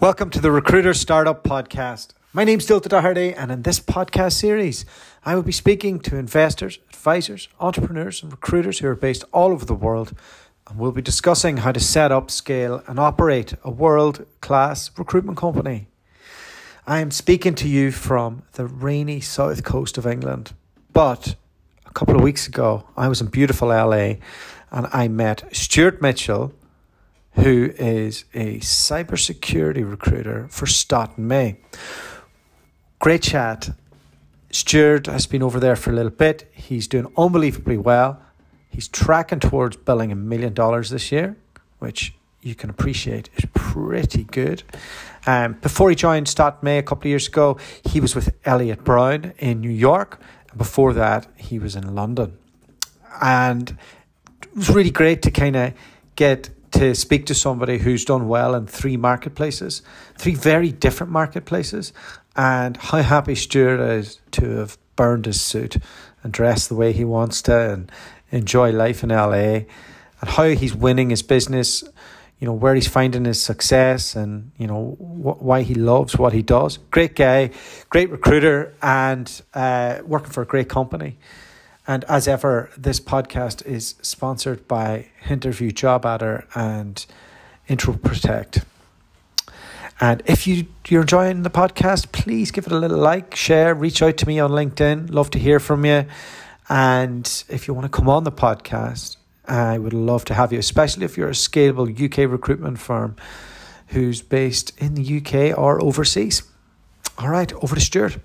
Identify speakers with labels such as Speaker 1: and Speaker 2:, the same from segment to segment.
Speaker 1: Welcome to the Recruiter Startup Podcast. My name's Dilta Doherty, and in this podcast series, I will be speaking to investors, advisors, entrepreneurs, and recruiters who are based all over the world. And we'll be discussing how to set up, scale, and operate a world class recruitment company. I am speaking to you from the rainy south coast of England, but a couple of weeks ago, I was in beautiful LA and I met Stuart Mitchell who is a cybersecurity recruiter for Stott and May. Great chat. Stuart has been over there for a little bit. He's doing unbelievably well. He's tracking towards billing a million dollars this year, which you can appreciate is pretty good. Um, before he joined Stott and May a couple of years ago, he was with Elliott Brown in New York. And before that, he was in London. And it was really great to kind of get to speak to somebody who's done well in three marketplaces, three very different marketplaces, and how happy Stuart is to have burned his suit and dressed the way he wants to and enjoy life in LA, and how he's winning his business, you know, where he's finding his success, and you know wh- why he loves what he does. Great guy, great recruiter, and uh, working for a great company. And as ever, this podcast is sponsored by Interview JobAdder and Intro Protect. And if you, you're enjoying the podcast, please give it a little like, share, reach out to me on LinkedIn. Love to hear from you. And if you want to come on the podcast, I would love to have you, especially if you're a scalable UK recruitment firm who's based in the UK or overseas. All right, over to Stuart.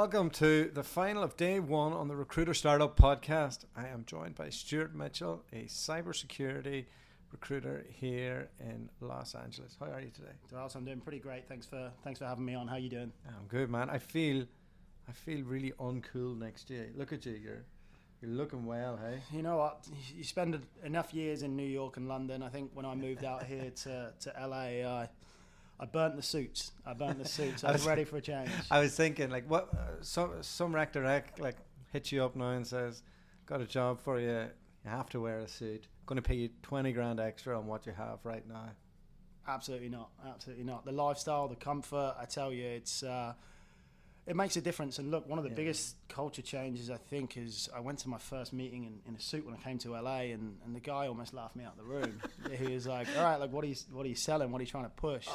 Speaker 1: Welcome to the final of day one on the Recruiter Startup Podcast. I am joined by Stuart Mitchell, a cybersecurity recruiter here in Los Angeles. How are you today?
Speaker 2: Dallas, I'm doing pretty great. Thanks for thanks for having me on. How are you doing?
Speaker 1: I'm good, man. I feel I feel really uncool next year. Look at you. You're you're looking well, hey?
Speaker 2: You know what? You spend enough years in New York and London. I think when I moved out here to, to LA, I, I burnt the suits. I burnt the suits. I was ready for a change.
Speaker 1: I was thinking, like, what? Uh, some some rec direct like hits you up now and says, "Got a job for you. You have to wear a suit. Going to pay you twenty grand extra on what you have right now."
Speaker 2: Absolutely not. Absolutely not. The lifestyle, the comfort. I tell you, it's. Uh, it makes a difference. And look, one of the
Speaker 1: Yeah.
Speaker 2: biggest culture changes I think is I went to my first meeting in, in a suit when I came to LA, and, and the guy almost laughed me out of the room. he was like, "All right, like what are you what are you selling? What are you trying to push?" So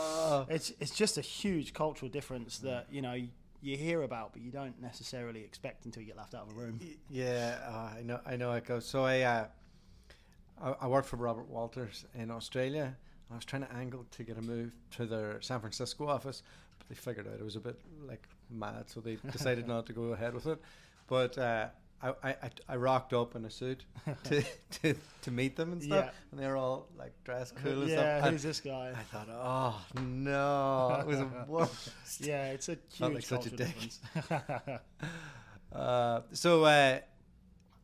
Speaker 1: Oh.
Speaker 2: it's it's just a huge cultural difference that you know you hear about, but you don't necessarily expect until you get laughed out of a room.
Speaker 1: Yeah, uh, I know. I know it goes. So I, uh, I, I worked for Robert Walters in Australia. I was trying to angle to get a move to their San Francisco office, but they figured out it was a bit like mad, so they decided not to go ahead with it. But uh, I, I, I, rocked up in a suit to, to, to meet them and stuff,
Speaker 2: Yeah.
Speaker 1: and they were all like dressed cool and
Speaker 2: yeah,
Speaker 1: stuff.
Speaker 2: who's this guy?
Speaker 1: I thought, oh no, it was a worst.
Speaker 2: Yeah, it's a
Speaker 1: Felt like such a dick. Uh, so uh,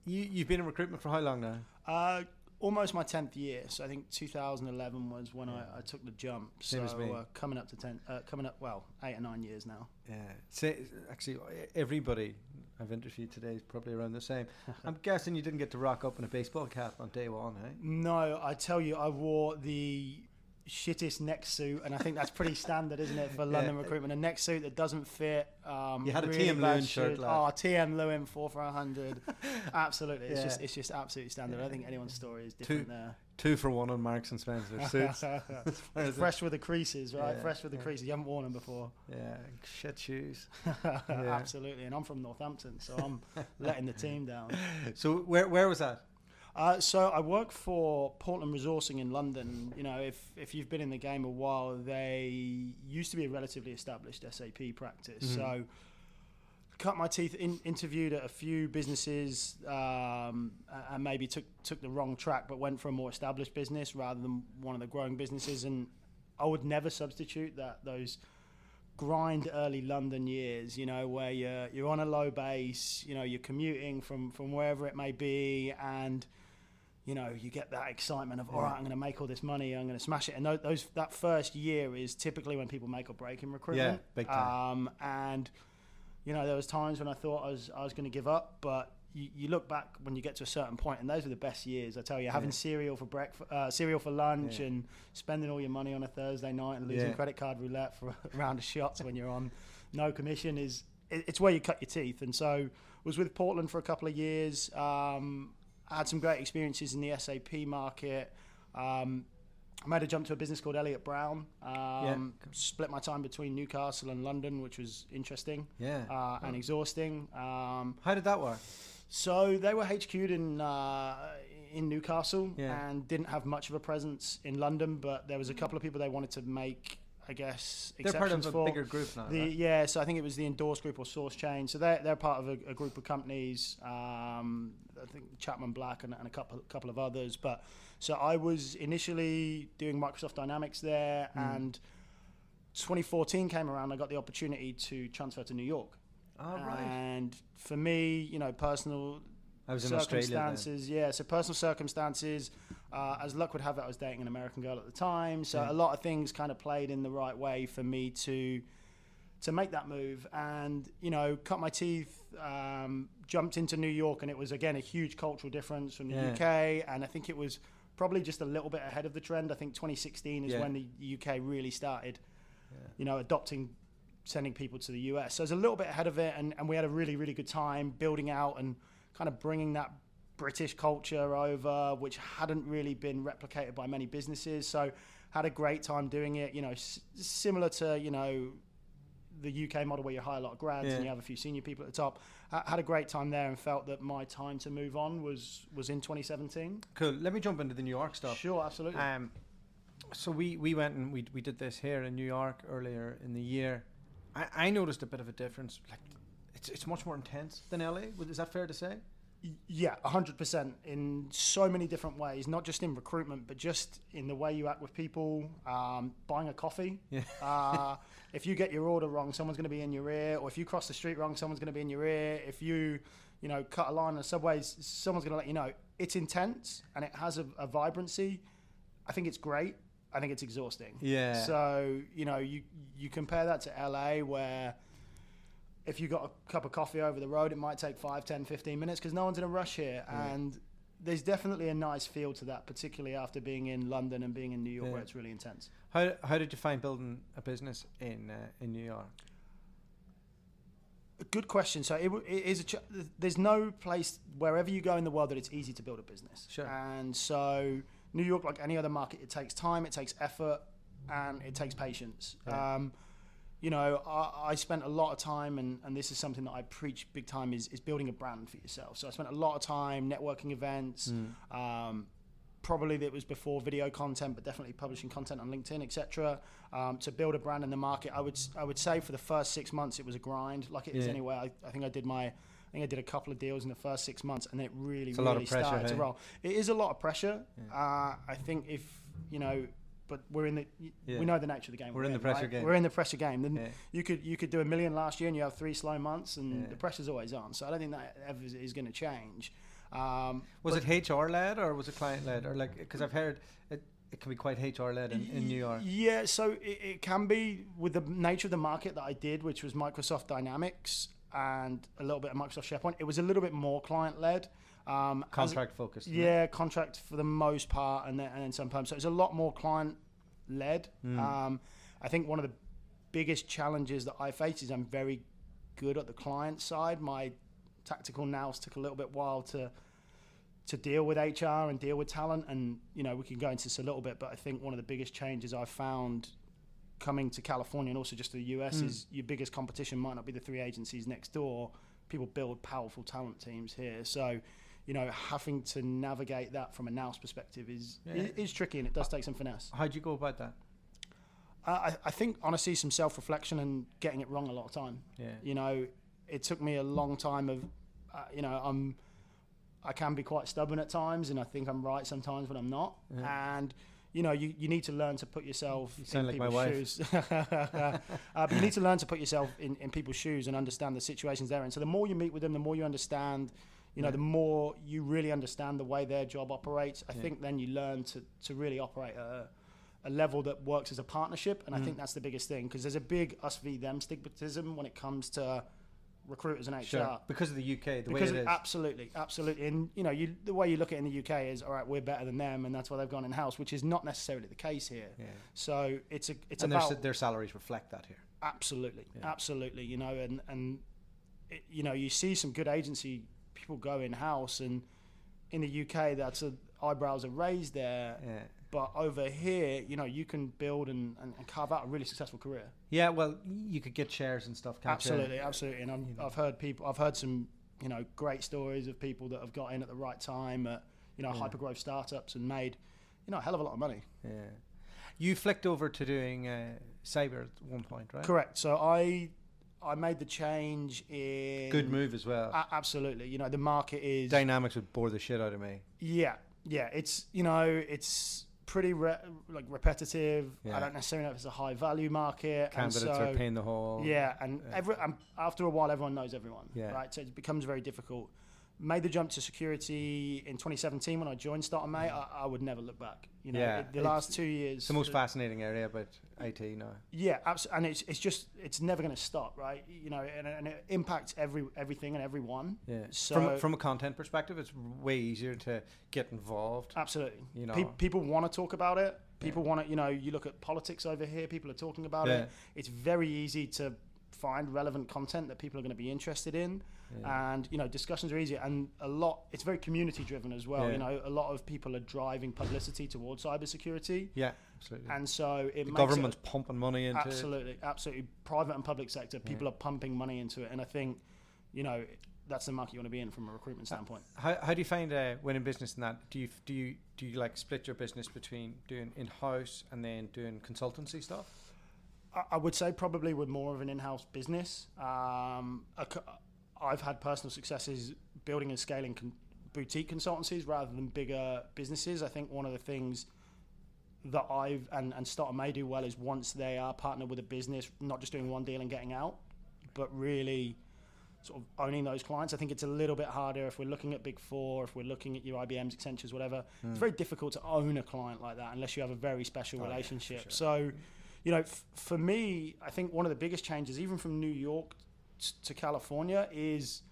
Speaker 1: you you've been in recruitment for how long now?
Speaker 2: uh, almost my tenth year. So I think 2011 was when I, I took the jump.
Speaker 1: Same
Speaker 2: so
Speaker 1: as me.
Speaker 2: Uh, coming up to ten, uh, coming up well, eight or nine years now.
Speaker 1: Yeah, say, actually, everybody I've interviewed today is probably around the same. I'm guessing you didn't get to rock up in a baseball cap on day one, eh?
Speaker 2: No, I tell you, I wore the shittest neck suit, and I think that's pretty standard, isn't it, for London
Speaker 1: Yeah.
Speaker 2: recruitment? A neck suit that doesn't fit. Um,
Speaker 1: You had a
Speaker 2: really
Speaker 1: TM Lewin shirt,
Speaker 2: shoes. Oh, TM Lewin four for a hundred. Absolutely, it's
Speaker 1: Yeah.
Speaker 2: just it's just absolutely standard. I don't think anyone's story is
Speaker 1: Two-
Speaker 2: different there.
Speaker 1: Two for one on Marks and Spencer suits. As far as it-
Speaker 2: Fresh with the creases, right?
Speaker 1: Yeah,
Speaker 2: Fresh with the
Speaker 1: yeah.
Speaker 2: creases. You haven't worn them before.
Speaker 1: Yeah, shit shoes.
Speaker 2: Absolutely, and I'm from Northampton, so I'm letting the team down.
Speaker 1: So where where was that?
Speaker 2: Uh, so I work for Portland Resourcing in London. You know, if if you've been in the game a while, they used to be a relatively established SAP practice.
Speaker 1: Mhm.
Speaker 2: So cut my teeth, in, interviewed at a few businesses, um, and maybe took took the wrong track, but went for a more established business rather than one of the growing businesses. And I would never substitute that those grind early London years, you know, where you're you're on a low base, you know, you're commuting from from wherever it may be, and you know, you get that excitement of, all right, I'm going to make all this money, I'm going to smash it. And tho- those that first year is typically when people make or break in recruitment.
Speaker 1: Yeah, big time.
Speaker 2: Um, and you know, there was times when I thought I was I was going to give up, but you, you look back when you get to a certain point, and those are the best years. I tell you, having
Speaker 1: Yeah.
Speaker 2: cereal for breakfast, uh, cereal for lunch,
Speaker 1: Yeah.
Speaker 2: and spending all your money on a Thursday night and losing
Speaker 1: Yeah.
Speaker 2: credit card roulette for a round of shots when you're on no commission is it, it's where you cut your teeth. And so was with Portland for a couple of years. Um, I had some great experiences in the SAP market. Um, I made a jump to a business called Elliott Brown. Um, Split my time between Newcastle and London, which was interesting
Speaker 1: Yeah.
Speaker 2: uh, and exhausting. Um,
Speaker 1: How did that work?
Speaker 2: so they were HQ'd in uh, in Newcastle
Speaker 1: Yeah.
Speaker 2: and didn't have much of a presence in London, but there was a couple of people they wanted to make, I guess,
Speaker 1: They're part of a
Speaker 2: for.
Speaker 1: bigger group now.
Speaker 2: The,
Speaker 1: right?
Speaker 2: yeah, so I think it was the Endorse Group or Source Chain. So they're, they're part of a, a group of companies. Um, I think Chapman Black and, and a couple couple of others. But so I was initially doing Microsoft Dynamics there,
Speaker 1: Hmm.
Speaker 2: and 2014 came around. I got the opportunity to transfer to New York.
Speaker 1: Oh, right.
Speaker 2: And for me, you know, personal
Speaker 1: I was in Australia then.
Speaker 2: circumstances. Yeah, so personal circumstances. Uh, as luck would have it, I was dating an American girl at the time, so
Speaker 1: Yeah.
Speaker 2: a lot of things kind of played in the right way for me to to make that move. And you know, cut my teeth, um, jumped into New York, and it was again a huge cultural difference from the
Speaker 1: Yeah.
Speaker 2: UK. And I think it was probably just a little bit ahead of the trend. I think 2016 is
Speaker 1: Yeah.
Speaker 2: when the UK really started,
Speaker 1: Yeah.
Speaker 2: you know, adopting sending people to the US. So it was a little bit ahead of it, and, and we had a really, really good time building out and kind of bringing that British culture over, which hadn't really been replicated by many businesses. So had a great time doing it. You know, s- similar to you know the UK model where you hire a lot of grads
Speaker 1: Yeah.
Speaker 2: and you have a few senior people at the top. Ha- had a great time there and felt that my time to move on was was in 2017.
Speaker 1: Cool. Let me jump into the New York stuff.
Speaker 2: Sure, absolutely.
Speaker 1: Um, so we, we went and we, we did this here in New York earlier in the year. I, I noticed a bit of a difference. Like, it's it's much more intense than LA. Is that fair to say?
Speaker 2: Yeah, hundred percent in so many different ways. Not just in recruitment, but just in the way you act with people. Um, buying a coffee.
Speaker 1: Yeah.
Speaker 2: uh, if you get your order wrong, someone's going to be in your ear, or if you cross the street wrong, someone's going to be in your ear. If you, you know, cut a line on the subways, someone's going to let you know. It's intense and it has a, a vibrancy. I think it's great. I think it's exhausting.
Speaker 1: Yeah.
Speaker 2: So you know, you you compare that to LA where if you got a cup of coffee over the road, it might take 5, 10, 15 minutes because no one's in a rush here. And there's definitely a nice feel to that, particularly after being in London and being in New York
Speaker 1: Yeah.
Speaker 2: where it's really intense.
Speaker 1: How how did you find building a business in uh, in New York?
Speaker 2: Good question. So it, it is a ch- there's no place wherever you go in the world that it's easy to build a business.
Speaker 1: Sure.
Speaker 2: And so New York, like any other market, it takes time, it takes effort, and it takes patience.
Speaker 1: Yeah.
Speaker 2: Um, you know, I, I spent a lot of time, and, and this is something that I preach big time, is, is building a brand for yourself. So I spent a lot of time networking events.
Speaker 1: Hmm.
Speaker 2: Um, probably that was before video content, but definitely publishing content on LinkedIn, etc. Um, to build a brand in the market, I would I would say for the first six months it was a grind, like it is
Speaker 1: Yeah.
Speaker 2: anyway. I, I think I did my I think I did a couple of deals in the first six months, and it really
Speaker 1: It's a lot of
Speaker 2: really
Speaker 1: pressure,
Speaker 2: started to roll. It is a lot of pressure.
Speaker 1: Yeah.
Speaker 2: Uh, I think if you know. But we're in the.
Speaker 1: Yeah.
Speaker 2: We know the nature of the game.
Speaker 1: We're in the pressure game.
Speaker 2: We're in the pressure game. Then
Speaker 1: Yeah.
Speaker 2: you could you could do a million last year and you have three slow months, and
Speaker 1: Yeah.
Speaker 2: the pressure's always on. So I don't think that ever is, is going to change. Um,
Speaker 1: Was it HR led or was it client led or like because I've heard it, it can be quite HR led in, in New York.
Speaker 2: Yeah, so it, it can be with the nature of the market that I did, which was Microsoft Dynamics and a little bit of Microsoft SharePoint. It was a little bit more client led. Um, as-
Speaker 1: Contract focused. isn't
Speaker 2: yeah, contract for the most part, and then, and then sometimes. So it's a lot more client led.
Speaker 1: Mm.
Speaker 2: Um, I think one of the biggest challenges that I face is I'm very good at the client side. My tactical nous took a little bit while to to deal with HR and deal with talent, and you know we can go into this a little bit. But I think one of the biggest changes I've found coming to California and also just to the US
Speaker 1: Mm.
Speaker 2: is your biggest competition might not be the three agencies next door. People build powerful talent teams here, so you know having to navigate that from a nous perspective is
Speaker 1: Yeah.
Speaker 2: is, is tricky and it does take some finesse.
Speaker 1: How'd you go about that?
Speaker 2: I, I- I think honestly some self reflection and getting it wrong a lot of time.
Speaker 1: Yeah.
Speaker 2: You know, it took me a long time of, uh, you know, I'm, I can be quite stubborn at times, and I think I'm right sometimes when I'm not.
Speaker 1: Yeah.
Speaker 2: And you know, you, you need to learn to put yourself
Speaker 1: You sound
Speaker 2: in
Speaker 1: like my
Speaker 2: people's
Speaker 1: wife.
Speaker 2: shoes. uh, but you need to learn to put yourself in, in people's shoes and understand the situations they're in. So the more you meet with them, the more you understand. You know,
Speaker 1: Yeah.
Speaker 2: the more you really understand the way their job operates. I
Speaker 1: Yeah.
Speaker 2: think then you learn to to really operate at a, a level that works as a partnership, and I
Speaker 1: Mm.
Speaker 2: think that's the biggest thing because there's a big us v them stigmatism when it comes to recruiters and HR.
Speaker 1: Sure. Because of the UK, the
Speaker 2: because
Speaker 1: way it is.
Speaker 2: absolutely, absolutely, and you know, you, the way you look at it in the UK is all right. We're better than them, and that's why they've gone in house, which is not necessarily the case here.
Speaker 1: yeah.
Speaker 2: So it's a it's
Speaker 1: and their,
Speaker 2: about
Speaker 1: s- their salaries reflect that here.
Speaker 2: absolutely, absolutely. You know, and and it, you know, you see some good agency people go in house, and in the UK, that's a eyebrows are raised there.
Speaker 1: Yeah.
Speaker 2: But over here, you know, you can build and, and, and carve out a really successful career.
Speaker 1: Yeah, well, you could get shares and stuff,
Speaker 2: absolutely,
Speaker 1: you?
Speaker 2: absolutely. And I'm,
Speaker 1: You know.
Speaker 2: I've heard people, I've heard some, you know, great stories of people that have got in at the right time at, you know,
Speaker 1: Yeah.
Speaker 2: hyper growth startups and made, you know, a hell of a lot of money.
Speaker 1: Yeah. You flicked over to doing uh, cyber at one point, right?
Speaker 2: Correct. So I, I made the change in.
Speaker 1: Good move as well.
Speaker 2: A- absolutely. You know, the market is.
Speaker 1: Dynamics would bore the shit out of me.
Speaker 2: Yeah, yeah. It's you know it's pretty re- like repetitive.
Speaker 1: Yeah.
Speaker 2: I don't necessarily know if it's a high value market.
Speaker 1: Candidates
Speaker 2: and so,
Speaker 1: are paying the whole.
Speaker 2: Yeah, and
Speaker 1: Yeah.
Speaker 2: every um, after a while, everyone knows everyone.
Speaker 1: Yeah.
Speaker 2: Right. So it becomes very difficult. Made the jump to security in 2017 when I joined Stott and May. Mm. I, I would never look back. You know,
Speaker 1: Yeah,
Speaker 2: the last two years.
Speaker 1: It's the most fascinating area about IT now.
Speaker 2: Yeah, absolutely, and it's it's just it's never going to stop, right? You know, and, and it impacts every everything and everyone.
Speaker 1: Yeah.
Speaker 2: So-
Speaker 1: from from a content perspective, it's way easier to get involved.
Speaker 2: Absolutely.
Speaker 1: You know.
Speaker 2: Pe- people want to talk about it. People want to, you know, you look at politics over here, people are talking about
Speaker 1: Yeah.
Speaker 2: it. It's very easy to find relevant content that people are going to be interested in.
Speaker 1: Yeah.
Speaker 2: And, you know, discussions are easier. And a lot, it's very community driven as well.
Speaker 1: Yeah.
Speaker 2: You know, a lot of people are driving publicity towards cybersecurity.
Speaker 1: Yeah, absolutely.
Speaker 2: And so it
Speaker 1: the
Speaker 2: makes
Speaker 1: government's
Speaker 2: it,
Speaker 1: pumping money into. it.
Speaker 2: absolutely, absolutely private and public sector. People are pumping money into it. And I think, you know, that's the market you want to be in from a recruitment standpoint.
Speaker 1: How, how do you find uh, winning business in that? Do you do you do you like split your business between doing in house and then doing consultancy stuff?
Speaker 2: I- would say probably with more of an in-house business. Um, I've had personal successes building and scaling con- boutique consultancies rather than bigger businesses. I think one of the things that I've and and Stott and May do well is once they are partnered with a business, not just doing one deal and getting out, but really sort of owning those clients. I think it's a little bit harder if we're looking at Big Four, if we're looking at your IBMs, Accentures, whatever. It's very difficult to own a client like that unless you have a very special
Speaker 1: Oh, yeah,
Speaker 2: relationship.
Speaker 1: sure.
Speaker 2: So, you know, f- for me, I think one of the biggest changes, even from New York t- to California, is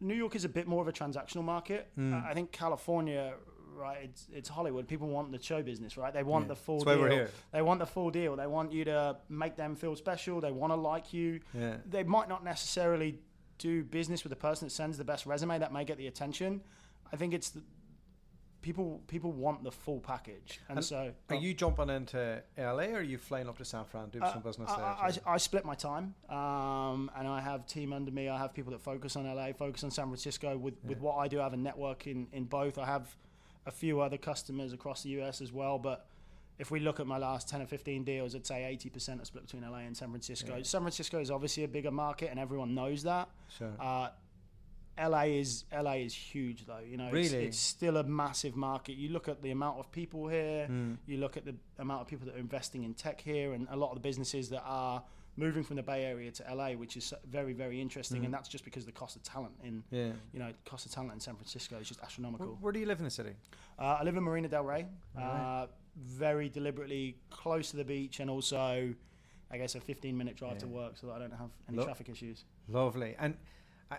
Speaker 2: New York is a bit more of a transactional market.
Speaker 1: Hmm.
Speaker 2: I I think California. Right, it's it's Hollywood. People want the show business, right? They want
Speaker 1: Yeah.
Speaker 2: the full
Speaker 1: That's why
Speaker 2: deal.
Speaker 1: we're here.
Speaker 2: They want the full deal. They want you to make them feel special. They want to like you
Speaker 1: Yeah.
Speaker 2: they might not necessarily do business with the person that sends the best resume that may get the attention. I think it's the, people people want the full package, and,
Speaker 1: And
Speaker 2: so
Speaker 1: Are you jumping into LA or are you flying up to San Fran doing
Speaker 2: uh,
Speaker 1: some business
Speaker 2: I,
Speaker 1: there?
Speaker 2: I,
Speaker 1: too?
Speaker 2: I split my time, um, and I have team under me. I have people that focus on LA, focus on San Francisco. With with what I do, I have a network in in both. I have a few other customers across the US as well, but. If we look at my last 10 or 15 deals, I'd say 80% are split between LA and San Francisco.
Speaker 1: Yeah.
Speaker 2: San Francisco is obviously a bigger market and everyone knows that.
Speaker 1: Sure.
Speaker 2: Uh, LA is LA is huge though. You know, it's,
Speaker 1: Really?
Speaker 2: it's still a massive market. You look at the amount of people here.
Speaker 1: Mm.
Speaker 2: You look at the amount of people that are investing in tech here, and a lot of the businesses that are moving from the Bay Area to LA, which is very very interesting.
Speaker 1: Mhm.
Speaker 2: And that's just because the cost of talent in
Speaker 1: Yeah.
Speaker 2: you know the cost of talent in San Francisco is just astronomical.
Speaker 1: where do you live in the city?
Speaker 2: Uh, I live in Marina Del Rey,
Speaker 1: Alright.
Speaker 2: uh, very deliberately close to the beach, and also. I guess a 15 minute drive to work so that I don't have any
Speaker 1: Lo-
Speaker 2: traffic issues.
Speaker 1: Lovely. And I,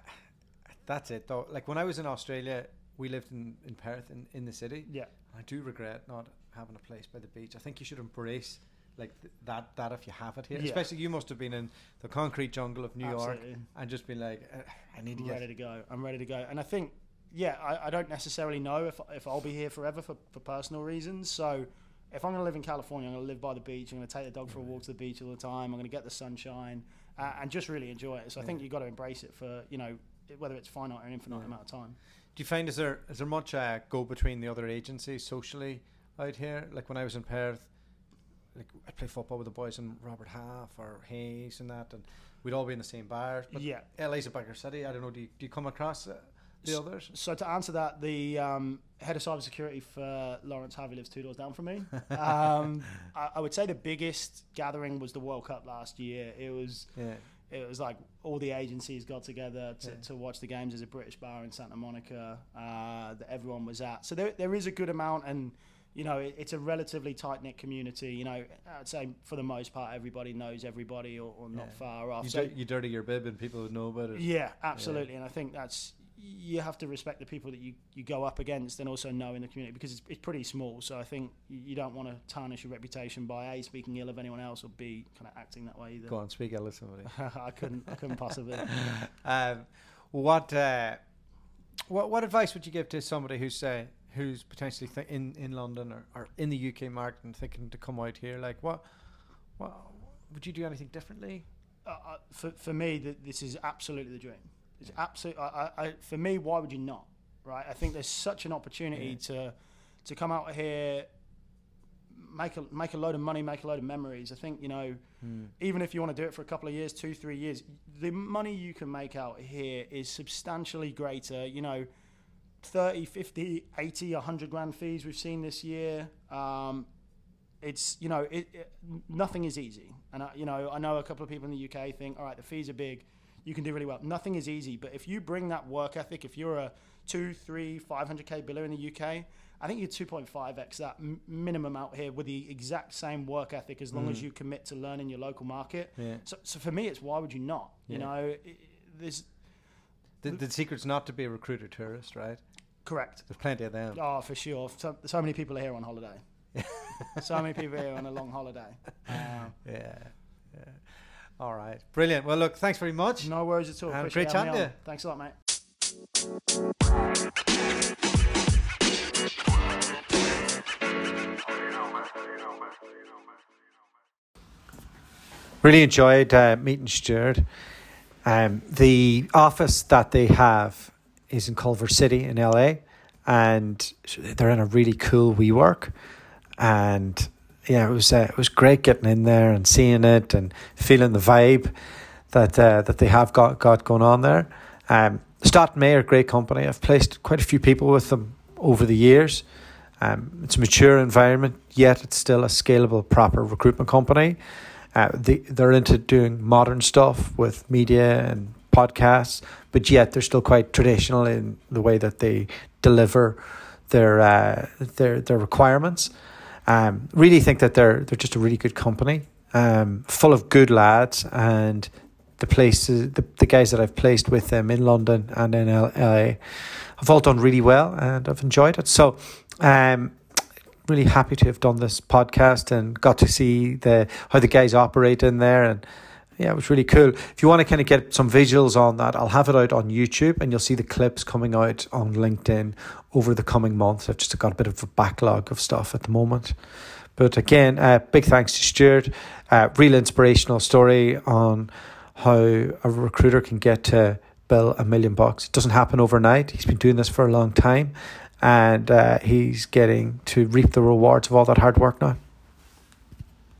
Speaker 1: that's it though. Like when I was in Australia, we lived in, in Perth in, in the city.
Speaker 2: Yeah.
Speaker 1: I do regret not having a place by the beach. I think you should embrace like th- that that if you have it here.
Speaker 2: Yeah.
Speaker 1: Especially you must have been in the concrete jungle of New York and just been like, "Uh, I need to
Speaker 2: I'm
Speaker 1: get.
Speaker 2: ready to go. I'm ready to go. And I think, yeah, I, I don't necessarily know if, if I'll be here forever for, for personal reasons. So if I'm going to live in California, I'm going to live by the beach. I'm going to take the dog for a walk to the beach all the time. I'm going to get the sunshine uh, and just really enjoy it. So I think you've got to embrace it for, you know, whether it's finite or an infinite
Speaker 1: Yeah.
Speaker 2: amount of time.
Speaker 1: Do you find is there is there much uh, go between the other agencies socially out here? Like when I was in Perth, like I play football with the boys in Robert Half or Hays and that, and we'd all be in the same bars. But
Speaker 2: yeah.
Speaker 1: LA's a bigger city. I don't know. Do you, do you come across uh, the others?
Speaker 2: So to answer that, the um, head of cybersecurity for Lawrence Harvey lives two doors down from me. Um, I, I would say the biggest gathering was the World Cup last year. It was
Speaker 1: Yeah.
Speaker 2: It was like all the agencies got together to,
Speaker 1: Yeah.
Speaker 2: to watch the games. There's a British bar in Santa Monica uh, that everyone was at. So there, there is a good amount, and you know, it, it's a relatively tight knit community. You know, I'd say for the most part, everybody knows everybody or, or not
Speaker 1: Yeah.
Speaker 2: far off.
Speaker 1: You,
Speaker 2: So,
Speaker 1: you dirty your bib and people would know about it.
Speaker 2: yeah, absolutely. And I think that's you have to respect the people that you, you go up against and also know in the community because it's, it's pretty small. So I think you don't want to tarnish your reputation by a speaking ill of anyone else or b kind of acting that way either.
Speaker 1: Go on, speak ill of somebody.
Speaker 2: I couldn't I couldn't possibly.
Speaker 1: um, what uh, what what advice would you give to somebody who's uh, who's potentially th- in in London or, or in the UK market and thinking to come out here? Like, what what would you do anything differently?
Speaker 2: uh, uh, for for me, th- this is absolutely the dream. It's absolutely. I, I, I, for me, why would you not? Right? I think there's such an opportunity to to come out here, make a make a load of money, make a load of memories. I think you know, even if you want to do it for a couple of years, two, three years, the money you can make out here is substantially greater. You know. 30, 50, 80, 100 grand fees we've seen this year. Um, it's you know it, it, nothing is easy and I, you know i know a couple of people in the uk think all right the fees are big you can do really well nothing is easy but if you bring that work ethic if you're a two three 500k biller in the uk i think you're 2.5x that m- minimum out here with the exact same work ethic as long as you commit to learning your local market
Speaker 1: Yeah.
Speaker 2: so, so for me it's why would you not you
Speaker 1: Yeah.
Speaker 2: know it- there's
Speaker 1: The, the secret's not to be a recruiter tourist, right?
Speaker 2: correct
Speaker 1: There's plenty of them.
Speaker 2: oh for sure so, so many people are here on holiday so many people here on a long holiday um,
Speaker 1: Yeah. yeah. All right. Brilliant. Well, look, thanks very much.
Speaker 2: No worries at all.
Speaker 1: And
Speaker 2: Appreciate
Speaker 1: great
Speaker 2: having me
Speaker 1: chatting
Speaker 2: on. Thanks a lot, mate.
Speaker 1: Really enjoyed uh, meeting Stuart. Um, the office that they have is in Culver City in LA, and they're in a really cool WeWork. And yeah, it was uh, it was great getting in there and seeing it and feeling the vibe that uh, that they have got got going on there. Um, Stott May are great company. I've placed quite a few people with them over the years. Um, it's a mature environment, yet it's still a scalable, proper recruitment company. Uh, they, they're into doing modern stuff with media and podcasts, but yet they're still quite traditional in the way that they deliver their uh, their their requirements. Um, really think that they're they're just a really good company, um, full of good lads, and the places the, the guys that I've placed with them in London and in L- LA have all done really well, and I've enjoyed it. So. Um, really happy to have done this podcast and got to see the how the guys operate in there and yeah it was really cool. If you want to kind of get some visuals on that i'll have it out on youtube and you'll see the clips coming out on linkedin over the coming months. I've just got a bit of a backlog of stuff at the moment. But again uh, big thanks to stuart. Uh, real inspirational story on how a recruiter can get to bill a million bucks. It doesn't happen overnight. He's been doing this for a long time and uh, he's getting to reap the rewards of all that hard work now.